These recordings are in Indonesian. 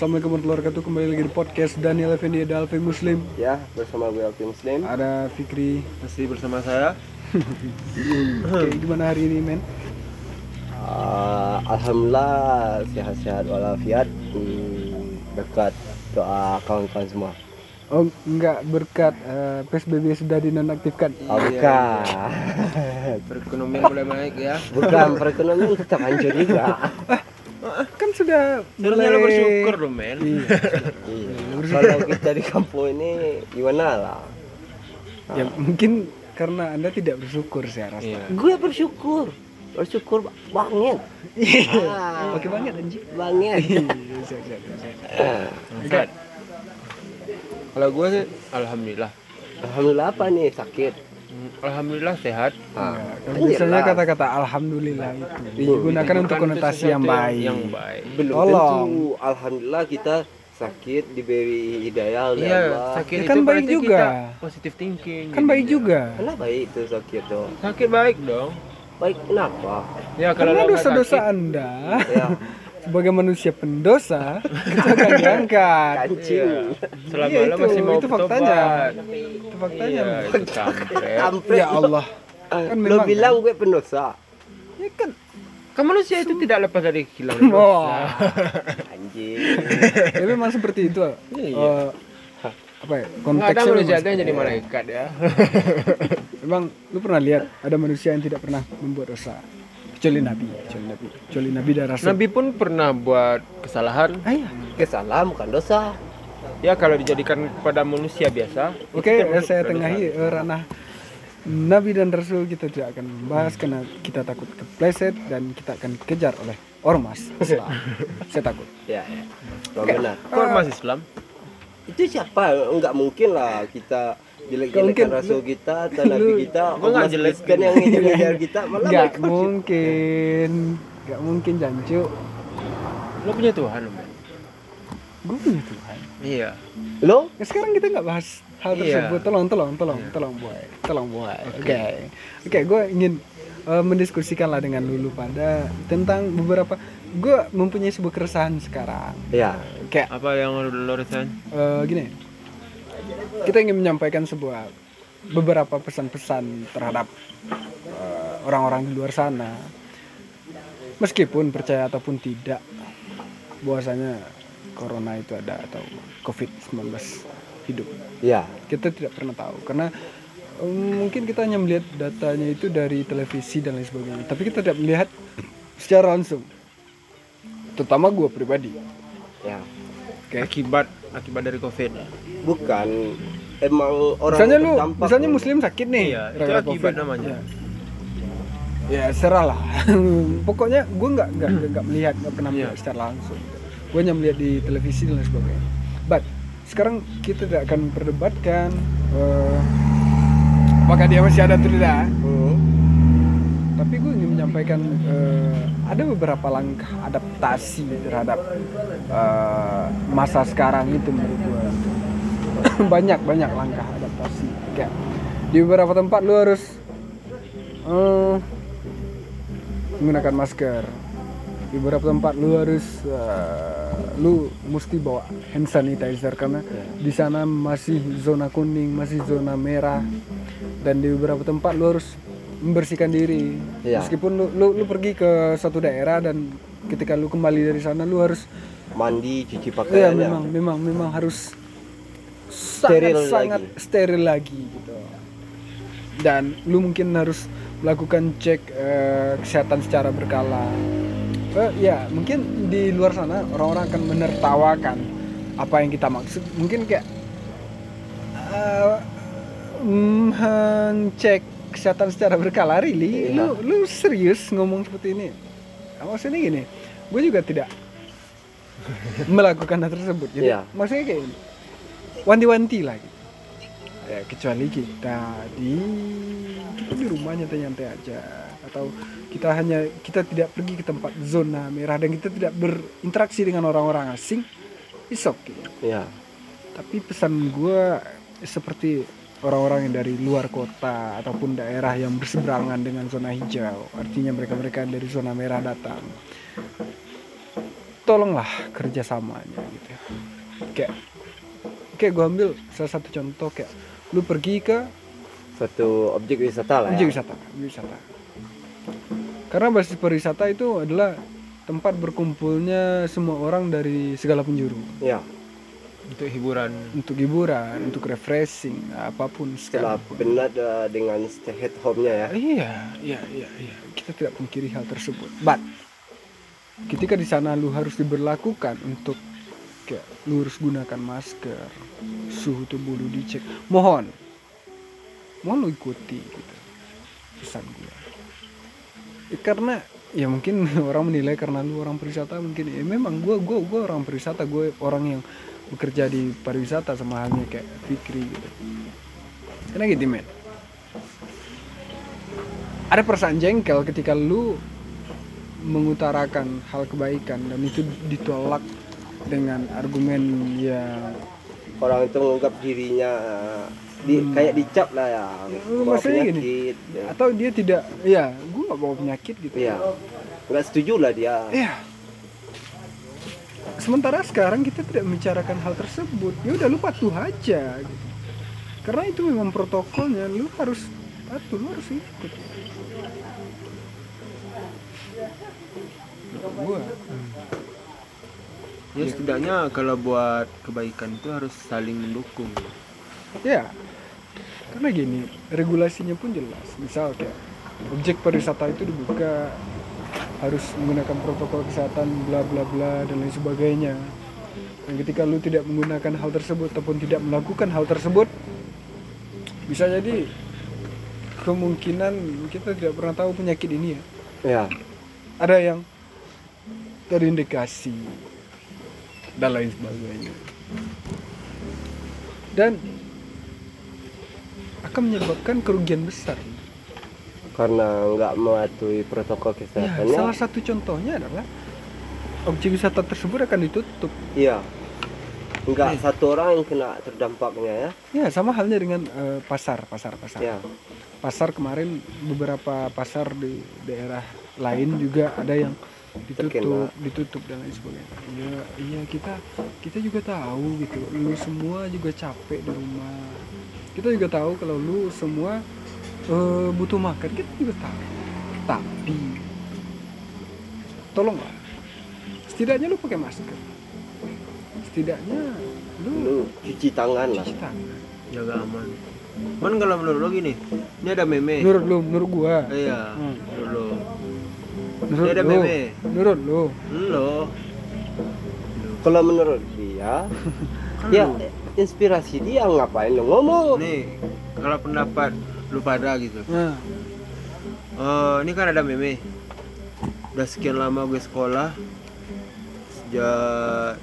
Assalamualaikum warahmatullahi wabarakatuh Kembali lagi di podcast Daniel Effendi ada Alfi Muslim Ya, bersama gue Alfi Muslim. Ada Fikri Masih bersama saya. Oke, gimana hari ini men? Ah, Alhamdulillah sehat-sehat walafiat hmm, berkat doa kawan-kawan semua. Oh enggak berkat eh, PSBB sudah dinonaktifkan Oh, bukan. Perekonomian mulai naik ya. bukan perekonomian tetap hancur juga. Kan sudah Seharusnya lo bersyukur dong men. Iya. Kalau kita di kampung ini gimana lah? Ya mungkin karena anda tidak bersyukur saya rasa Iya. Gue bersyukur. Bersyukur banget. Ah, Oke banget anjing banget. Iya. Bangsat. Kalau gue sih alhamdulillah. Alhamdulillah apa nih sakit? Alhamdulillah sehat. Ah, kan biasanya kata-kata alhamdulillah itu Iya, digunakan untuk konotasi yang baik. Yang baik. belum Tolong. tentu alhamdulillah kita sakit diberi hidayah oleh Iya, Allah. sakit Ya itu kan baik juga. kita positif thinking. Kan baik juga. Kenapa itu sakit tuh? Sakit baik dong. Baik kenapa? Ya kalau Karena dosa-dosa anda Ya, sebagai manusia pendosa itu akan diangkat. kancing. selama Iya, itu- masih mau itu faktanya. Itu faktanya. Iya, itu. Ya Allah. Kan Kan lo memang, bilang gue pendosa. Ya kan. Kan manusia itu tidak lepas dari hilang Oh. dosa. Anjing. Ya memang seperti itu. Iya. Eh, apa ya? Nggak Konteksnya ada manusia yang jadi malaikat ya. Memang lu pernah lihat ada manusia yang tidak pernah membuat dosa. Kecuali Nabi, kecuali Nabi, kecuali Nabi dan Rasul. Nabi pun pernah buat kesalahan. Ah, iya. Kesalahan bukan dosa. Ya kalau dijadikan pada manusia biasa. Oke, eh, termasuk saya tengahi dosa. eh, ranah Nabi dan Rasul kita tidak akan membahas karena kita takut kepleset dan kita akan dikejar oleh ormas Islam. saya takut. Ya, ya. Lo benar. Kok masih Islam? Itu siapa? Enggak mungkin lah kita jelek-jelekan mungkin. rasul kita atau nabi kita. Gua nggak ormas jelek. Kristen yang ngejar kita malah Gak mungkin, gak mungkin Jancu. Lo punya Tuhan, Om. Gue punya Tuhan. Iya. Lo? Ya, sekarang kita nggak bahas hal Iya. tersebut. Tolong, tolong, tolong, tolong boy, tolong boy. Oke, oke. Gue ingin eh, mendiskusikan lah dengan Lulu pada tentang beberapa. Gue mempunyai sebuah keresahan sekarang. Ya. Kayak Apa yang lo lo rasain? eh, gini. Kita ingin menyampaikan sebuah beberapa pesan-pesan terhadap eh, orang-orang di luar sana. Meskipun percaya ataupun tidak, bahwasanya corona itu ada atau COVID-19 hidup Ya. kita tidak pernah tahu karena um, mungkin kita hanya melihat datanya itu dari televisi dan lain sebagainya tapi kita tidak melihat secara langsung terutama gue pribadi Ya. oke Akibat akibat dari Covid. Bukan emang orang misalnya lu misalnya lu. muslim sakit nih Iya, itu akibat COVID. namanya. ya, ya serah lah pokoknya gue nggak nggak nggak melihat nggak pernah melihat Iya. secara langsung gue hanya melihat di televisi dan lain sebagainya but sekarang kita tidak akan perdebatkan eh, apakah dia masih ada atau tidak Hmm. Tapi gue ingin menyampaikan eh, ada beberapa langkah adaptasi terhadap eh, masa sekarang itu menurut gue banyak banyak langkah adaptasi. Kayak di beberapa tempat lu harus eh, menggunakan masker. Di beberapa tempat lu harus eh, lu mesti bawa hand sanitizer karena di sana masih zona kuning masih zona merah. Dan di beberapa tempat lu harus membersihkan diri Iya. meskipun lu, lu lu pergi ke suatu daerah dan ketika lu kembali dari sana lu harus Mandi, cuci ya pakaian. memang memang memang harus Steril sangat sangat lagi. steril lagi gitu dan lu mungkin harus melakukan cek eh, kesehatan secara berkala Eh, ya mungkin di luar sana orang-orang akan menertawakan apa yang kita maksud mungkin kayak eh, mengcek kesehatan secara berkala really Iya. lu lu serius ngomong seperti ini maksudnya gini gue juga tidak melakukan hal tersebut jadi Iya. maksudnya kayak gini wanti-wanti lah gitu. ya kecuali kita di kita di rumah nyantai-nyantai aja atau kita hanya kita tidak pergi ke tempat zona merah dan kita tidak berinteraksi dengan orang-orang asing it's okay Ya. tapi pesan gue seperti orang-orang yang dari luar kota ataupun daerah yang berseberangan dengan zona hijau. Artinya mereka-mereka dari zona merah datang. Tolonglah kerjasamanya gitu ya. kayak kayak gue ambil salah satu contoh kayak lu pergi ke Suatu objek wisata lah objek ya. wisata wisata. Karena basis pariwisata itu adalah tempat berkumpulnya semua orang dari segala penjuru. Ya, Untuk hiburan. untuk hiburan untuk refreshing apa pun setelah penat eh, dengan stay at home-nya ya. Iya, iya, iya, iya. Kita tidak pungkiri hal tersebut. But ketika di sana lu harus diberlakukan untuk kayak lu harus gunakan masker, suhu tubuh lu dicek. Mohon, mohon lu ikuti gitu pesan gue. Ya, karena ya mungkin orang menilai karena lu orang pariwisata mungkin ya memang gue gue gue orang pariwisata gue orang yang bekerja di pariwisata sama halnya kayak Fikri gitu. Karena gitu men ada perasaan jengkel ketika lu mengutarakan hal kebaikan dan itu ditolak dengan argumen yang Orang itu menganggap dirinya eh, di, kayak dicap lah ya. Hmm, bawa maksudnya gini. penyakit, ya. atau dia tidak ya gue nggak bawa penyakit gitu Iya. Nggak setuju lah dia. ya sementara sekarang kita tidak membicarakan hal tersebut ya udah lu patuh aja gitu. karena itu memang protokolnya lu harus patuh lu harus ikut gua Ya setidaknya kalau buat kebaikan itu harus saling mendukung. Ya, karena gini, regulasinya pun jelas. Misal kayak objek pariwisata itu dibuka harus menggunakan protokol kesehatan bla bla bla dan lain sebagainya. Dan ketika lu tidak menggunakan hal tersebut ataupun tidak melakukan hal tersebut, bisa jadi kemungkinan kita tidak pernah tahu penyakit ini ya. Ya. Ada yang terindikasi dan lain sebagainya. Dan akan menyebabkan kerugian besar. Karena nggak mematuhi protokol Ya, kesehatannya. salah satu contohnya adalah objek wisata tersebut akan ditutup. Iya. Nggak satu orang yang kena terdampaknya ya. Ya, sama halnya dengan eh, pasar, pasar, pasar. Ya. Pasar kemarin beberapa pasar di daerah lain juga ada yang ditutup, Terkena. ditutup dan lain sebagainya. Iya, iya kita kita juga tahu gitu. Lu semua juga capek di rumah. Kita juga tahu kalau lu semua eh, butuh makan, kita juga tahu. Tapi tolonglah. Setidaknya lu pakai masker. Setidaknya lu Lu cuci tangan lah. cuci tangan. Jaga aman. Man kalau menurut lo gini, ini ada meme. Menurut lu, menurut gua. Iya, Hmm. menurut lo. Menurut Dia ada lu, meme. menurut lu. Lo. Kalau menurut dia, ya inspirasi dia ngapain lu ngomong? Nih, kalau pendapat lu pada gitu. Nah, Eh, ini kan ada meme. Udah sekian lama gue sekolah. Sejak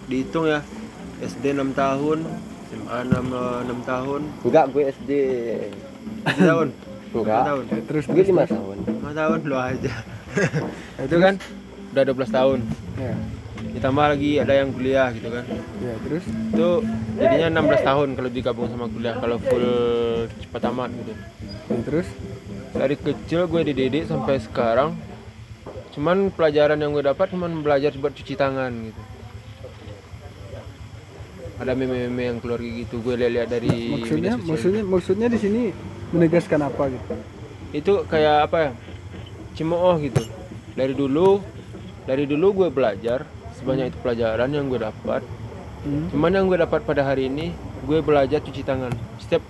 dihitung ya. SD 6 tahun, SMA 6, 6 tahun, Enggak, gue SD. 7 tahun. Enggak. 5 tahun. eh, terus Gue terus. lima terus. tahun. 5 tahun lo aja. itu kan udah 12 tahun. Ya, Ditambah lagi ada yang kuliah gitu kan. ya terus. Itu jadinya 16 tahun kalau digabung sama kuliah kalau full cepat tamat gitu. Ya, terus. Dari kecil gue dididik sampai sekarang cuman pelajaran yang gue dapat cuman belajar buat cuci tangan gitu. Ada meme-meme yang keluar gitu gue lihat-lihat dari Maksudnya, media sosial. maksudnya, maksudnya di sini menegaskan apa gitu? itu kayak apa ya cemooh gitu dari dulu dari dulu gue belajar sebanyak itu pelajaran yang gue dapat Hmm. cuman yang gue dapat pada hari ini gue belajar cuci tangan setiap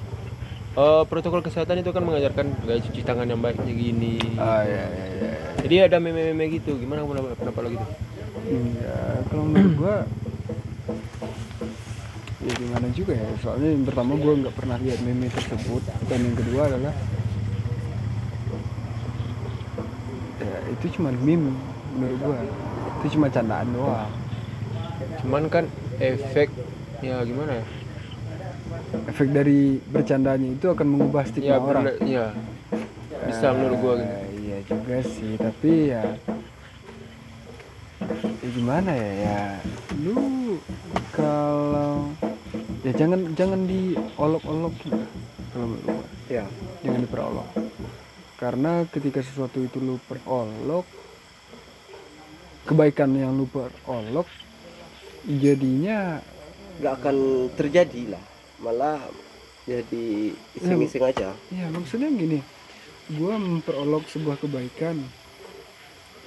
eh, protokol kesehatan itu kan mengajarkan gaya cuci tangan yang baiknya gini. Ah, ya, ya, ya. jadi ada meme-meme gitu. Gimana pendapat, pendapat lo gitu? Ya, kalau menurut gua ya gimana juga ya. Soalnya yang pertama gua nggak pernah lihat meme tersebut. Dan yang kedua adalah ya itu cuma meme menurut gua. Itu cuma candaan doang. Cuman kan efek ya gimana ya efek dari bercandanya itu akan mengubah ya, stigma orang. berle- ya bisa menurut gue gitu. Eh, iya juga sih tapi ya ya gimana ya ya lu kalau ya jangan jangan diolok-olok gitu. Kalau menurut gua. Ya. jangan diperolok. Karena ketika sesuatu itu lu perolok kebaikan yang lu perolok jadinya nggak akan terjadi lah malah jadi iseng-iseng aja. Ya maksudnya gini gua memperolok sebuah kebaikan.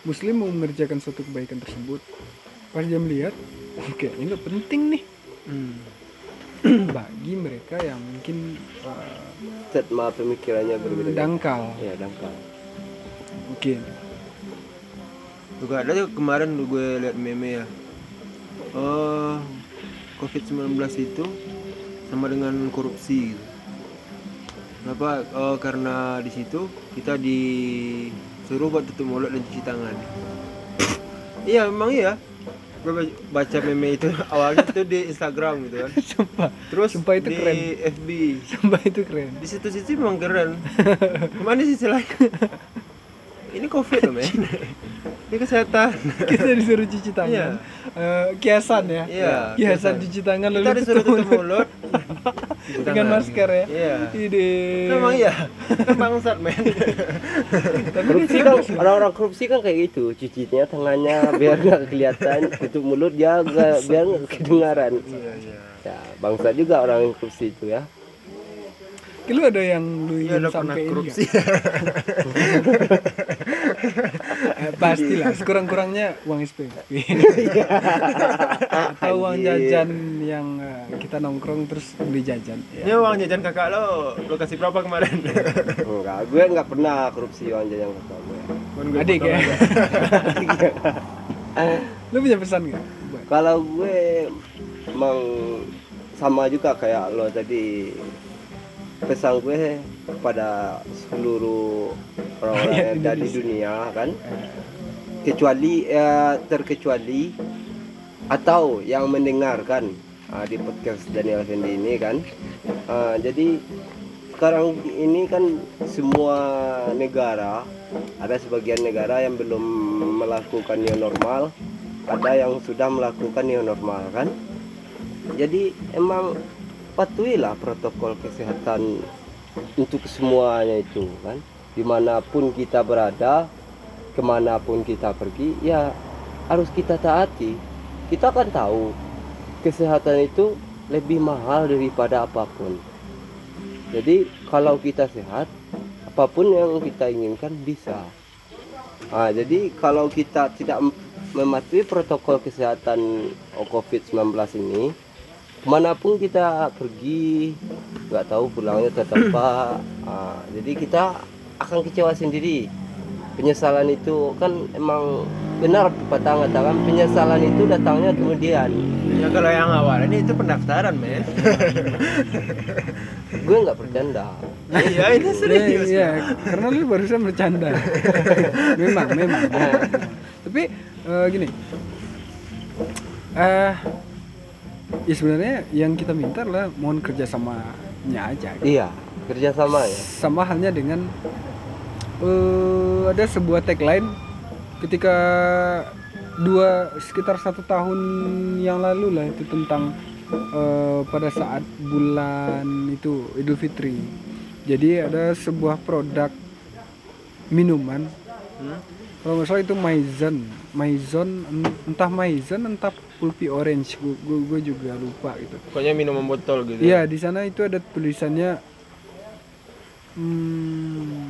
Muslim mau mengerjakan suatu kebaikan tersebut pas dia melihat oke ini nggak penting nih. Bagi mereka yang mungkin uh, stigma pemikirannya berbeda dangkal. Ya dangkal. Mungkin. Juga ada tuh kemarin gue lihat meme ya. Oh covid 19 itu sama dengan korupsi gitu. kenapa? Oh karena di situ kita disuruh buat tutup mulut dan cuci tangan. Iya memang iya. Gue ba- baca meme itu awalnya itu di Instagram gitu kan. Sumpah. Terus Sumpah itu di keren. FB sumpah itu keren. Di situ-situ memang keren. Ke mana sisi lain ini covid loh men. Ini kesehatan. Kita disuruh cuci tangan. Iya. Eh, kiasan ya. Iya, kiasan kiasan. cuci tangan kita lalu disuruh tutup mulut dengan tangan. masker ya? Iya. Ide. Memang iya. Kan bangsat men. Korupsi kan orang-orang korupsi kan kayak gitu. Cucinya tangannya biar nggak kelihatan. Tutup mulut dia nggak biar nggak kedengaran. Iya iya. Ya bangsa juga orang korupsi itu ya. Lu ada yang lu iya pernah sampai korupsi pastilah sekurang-kurangnya uang SPP atau uang jajan yang eh, kita nongkrong terus beli jajan. Ya. ini uang jajan kakak lo lo kasih berapa kemarin? Enggak gue nggak pernah korupsi uang jajan kakak gue. Adik ya? lu punya pesan nggak? Buat. Kalau gue emang sama juga kayak lo tadi pesan gue kepada seluruh orang-orang Rakyat yang ada di dunia. kan? Kecuali eh, terkecuali atau yang mendengarkan ah, di podcast Daniel Fendi ini kan? Ah, jadi sekarang ini kan semua negara ada sebagian negara yang belum melakukan new normal ada yang sudah melakukan new normal kan? Jadi emang patuhilah protokol kesehatan untuk semuanya itu kan? Di mana pun kita berada ke mana pun kita pergi ya harus kita taati. Kita kan tahu kesehatan itu lebih mahal daripada apa pun. Jadi kalau kita sehat apa pun yang kita inginkan bisa. Ah, jadi kalau kita tidak mem- mematuhi protokol kesehatan COVID-19 ini, ke mana pun kita pergi, nggak tahu pulangnya tetap apa. Ah, jadi kita akan kecewa sendiri. Penyesalan itu kan emang benar pepatah mengatakan penyesalan itu datangnya kemudian. ya kalau yang awal ini itu pendaftaran men Gue nggak bercanda. iya ini serius Iya, iya, karena lu barusan bercanda. memang, memang. memang. Tapi eh, gini, eh, ya sebenarnya yang kita minta adalah mohon kerjasamanya aja. gitu. Iya, kerjasama ya. Sama halnya dengan eh, ada sebuah tagline ketika dua sekitar satu tahun yang lalu lah itu tentang eh, pada saat bulan itu Idul Fitri. Jadi ada sebuah produk minuman Hmm? kalau nggak salah itu Maison en- entah Maison entah pulpi orange gue juga lupa gitu pokoknya minuman botol gitu Iya di sana itu ada tulisannya hmm,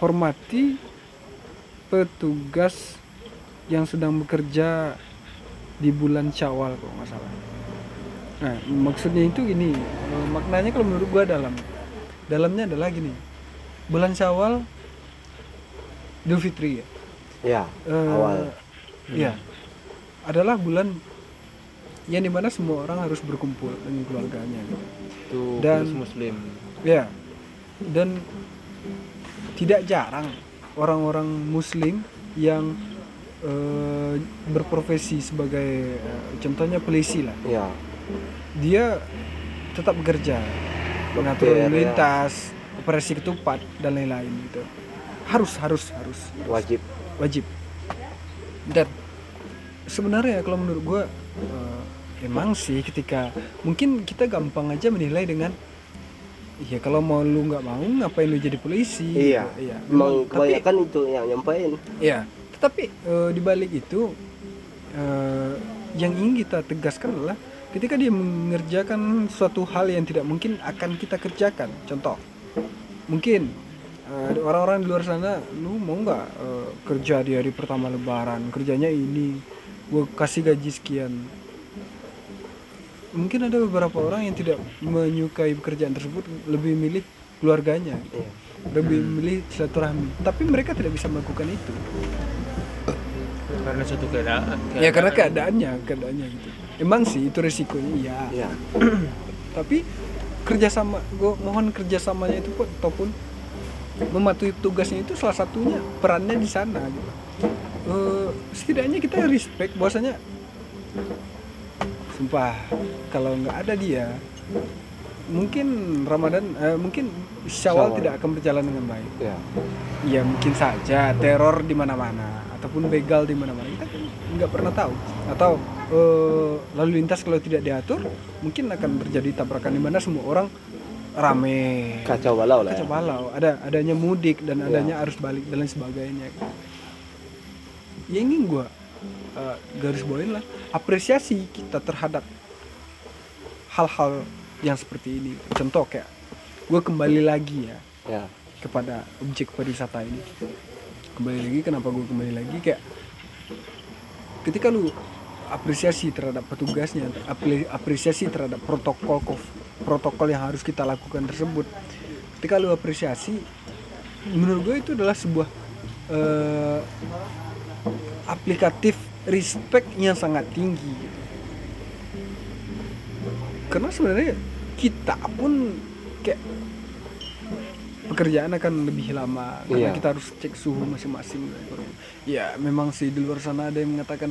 hormati petugas yang sedang bekerja di bulan Syawal kalau nggak salah. Nah maksudnya itu gini eh, maknanya kalau menurut gua dalam dalamnya adalah gini bulan Syawal Idul Fitri ya. Ya, Eh, awal. Iya. Adalah bulan yang di mana semua orang harus berkumpul dengan keluarganya. Gitu. itu Dan- muslim Ya. Dan tidak jarang orang-orang muslim yang eh, berprofesi sebagai eh, contohnya polisi lah. Ya, Dia tetap bekerja, mengatur lalu ya. lintas, operasi ketupat dan lain-lain gitu. Harus harus harus wajib. wajib. Dan sebenarnya kalau menurut gua eh, emang sih ketika mungkin kita gampang aja menilai dengan Iya kalau mau lu nggak mau ngapain lu jadi polisi? Iya. iya. Tapi kebanyakan itu yang nyampein. ya, tetapi eh, di balik itu eh, yang ingin kita tegaskan adalah ketika dia mengerjakan suatu hal yang tidak mungkin akan kita kerjakan contoh mungkin eh, ada orang-orang di luar sana lu mau nggak eh, kerja di hari pertama lebaran kerjanya ini gue kasih gaji sekian. Mungkin ada beberapa orang yang tidak menyukai pekerjaan tersebut lebih milih keluarganya. Gitu. Lebih milih silaturahmi. Tapi mereka tidak bisa melakukan itu. Karena suatu keadaan. Ya karena keadaannya keadaannya gitu. Emang sih itu risikonya iya. Iya. tapi kerjasama gue mohon kerjasamanya itu pun ataupun mematuhi tugasnya itu salah satunya. Perannya di sana gitu Eh, setidaknya kita respect bahwasanya sumpah kalau nggak ada dia mungkin Ramadan eh, mungkin Syawal Syawal. tidak akan berjalan dengan baik Iya. ya mungkin saja teror di mana-mana ataupun begal di mana-mana kita kan nggak pernah tahu atau eh, lalu lintas kalau tidak diatur mungkin akan terjadi tabrakan di mana semua orang rame Kacau balau lah. ya. kacau balau ada adanya mudik dan Iya. adanya arus balik dan lain sebagainya ya ingin gua eh, garis bawain lah apresiasi kita terhadap hal-hal yang seperti ini. Contoh kayak gue kembali lagi ya Ya. kepada objek pariwisata ini. Kembali lagi kenapa gue kembali lagi? Kayak ketika lu apresiasi terhadap petugasnya apre- apresiasi terhadap protokol protokol yang harus kita lakukan tersebut ketika lu apresiasi menurut gue itu adalah sebuah eh, aplikatif respect yang sangat tinggi gitu. karena sebenarnya kita pun kayak pekerjaan akan lebih lama karena Iya. kita harus cek suhu masing-masing ya memang sih di luar sana ada yang mengatakan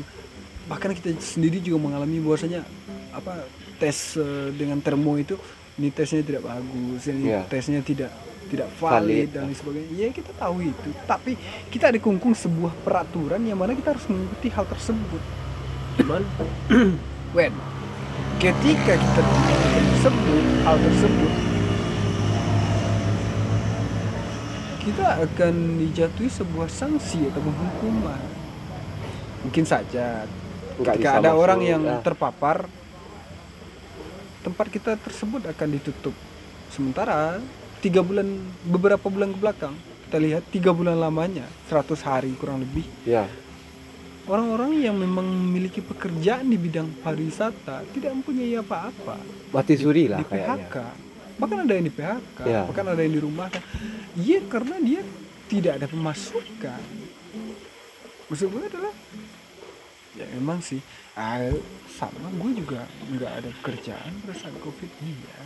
bahkan kita sendiri juga mengalami bahwasanya apa tes eh, dengan termo itu ini tesnya tidak bagus ini Iya. tesnya tidak tidak Valid. valid dan lain sebagainya ya kita tahu itu tapi kita dikungkung sebuah peraturan yang mana kita harus mengikuti hal tersebut cuman Wen, ketika kita tersebut, hal tersebut, kita akan dijatuhi sebuah sanksi atau hukuman. Mungkin saja Nggak ketika ada orang yang ya. terpapar, tempat kita tersebut akan ditutup. Sementara tiga bulan, beberapa bulan ke belakang, kita lihat tiga bulan lamanya, 100 hari kurang lebih, Ya. orang-orang yang memang memiliki pekerjaan di bidang pariwisata tidak mempunyai apa-apa Mati suri lah di kayaknya. PHK bahkan ada yang di PHK Ya. bahkan ada yang di rumah iya karena dia tidak ada pemasukan maksud gue adalah ya memang sih ah, sama gue juga nggak ada pekerjaan pada saat covid iya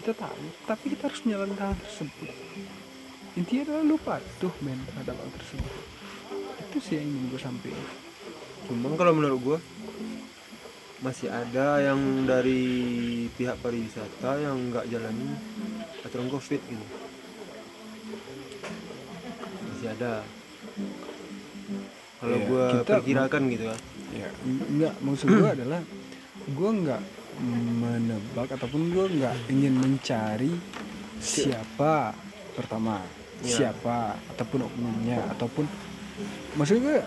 kita tahu tapi kita harus menjalankan hal tersebut. Intinya adalah lu patuh men terhadap hal tersebut. Itu sih yang ingin gue sampaikan. Cuman kalau menurut gua masih ada yang dari pihak pariwisata yang nggak jalani aturan covid gitu. Masih ada. Kalau gua kita- perkirakan gitu kan ya enggak maksud gue adalah gue nggak menebak ataupun gue nggak ingin mencari siapa pertama Ya. siapa ataupun oknumnya ataupun maksud gue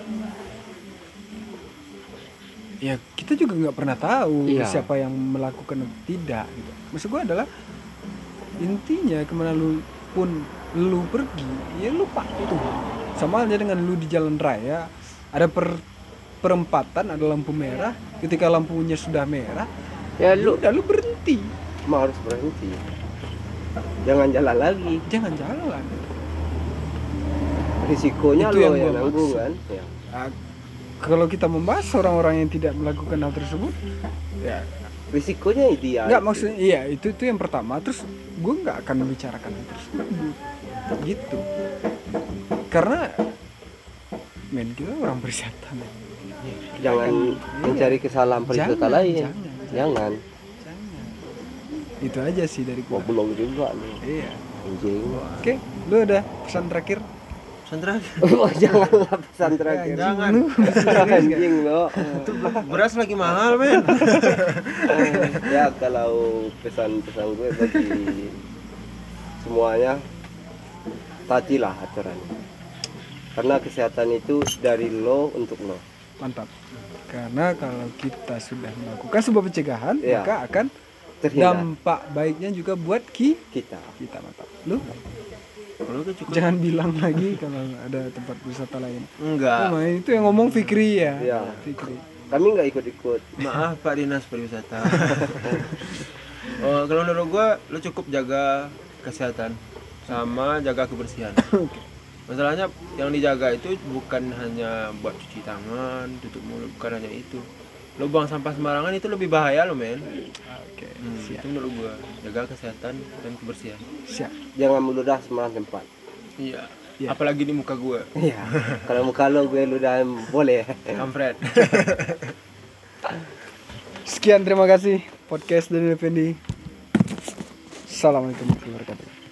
ya kita juga nggak pernah tahu Iya. siapa yang melakukan atau tidak gitu maksud gue adalah intinya ke mana lu pun lu pergi ya lu patuh sama halnya dengan lu di jalan raya ada per perempatan ada lampu merah ketika lampunya sudah merah Ya lu lu udah lu berhenti emang harus berhenti. Jangan jalan lagi. jangan jalan Risikonya Itu lo yang yang nanggung kan. Ya. Ah, kalau kita membahas orang-orang yang tidak melakukan hal tersebut ya Risikonya dia. nggak maksudnya iya itu itu yang pertama terus gue nggak akan membicarakan hal tersebut gitu karena men kita orang berwisata men Jangan Iya. mencari kesalahan pariwisata Jangan, lain. jangan, Jangan. jangan. Itu aja sih dari gue Goblok juga nih. iya. Anjing. oke lu ada pesan terakhir? Sandra Oh, janganlah pesan terakhir. jangan. Anjing. lo. itu beras lagi mahal men. Ya kalau pesan-pesan gue bagi semuanya taatilah aturan. Karena kesehatan itu dari lo untuk lo. Mantap Karena kalau kita sudah melakukan sebuah pencegahan, Iya. maka akan Terhindar dampak baiknya juga buat ki kita. kita mantap. Lu Kalau gue cukup jangan bilang lagi kalau ada tempat wisata lain. enggak. Oh, itu yang ngomong Fikri ya. Iya. Fikri. Kami nggak ikut-ikut. Maaf Pak Dinas Pariwisata. oh, kalau menurut gua lu cukup jaga kesehatan sama jaga kebersihan. Masalahnya yang dijaga itu bukan hanya buat cuci tangan, tutup mulut, bukan hanya itu. Lu buang sampah sembarangan itu lebih bahaya lo men. Oke, Hmm, siap. itu menurut gua jaga kesehatan dan kebersihan. Siap. Jangan meludah sembarang tempat. Iya. Iya. Apalagi di muka gua. Iya. Kalau muka lo gue ludah boleh. Kampret. Sekian terima kasih podcast dari Effendi. Assalamualaikum warahmatullahi wabarakatuh.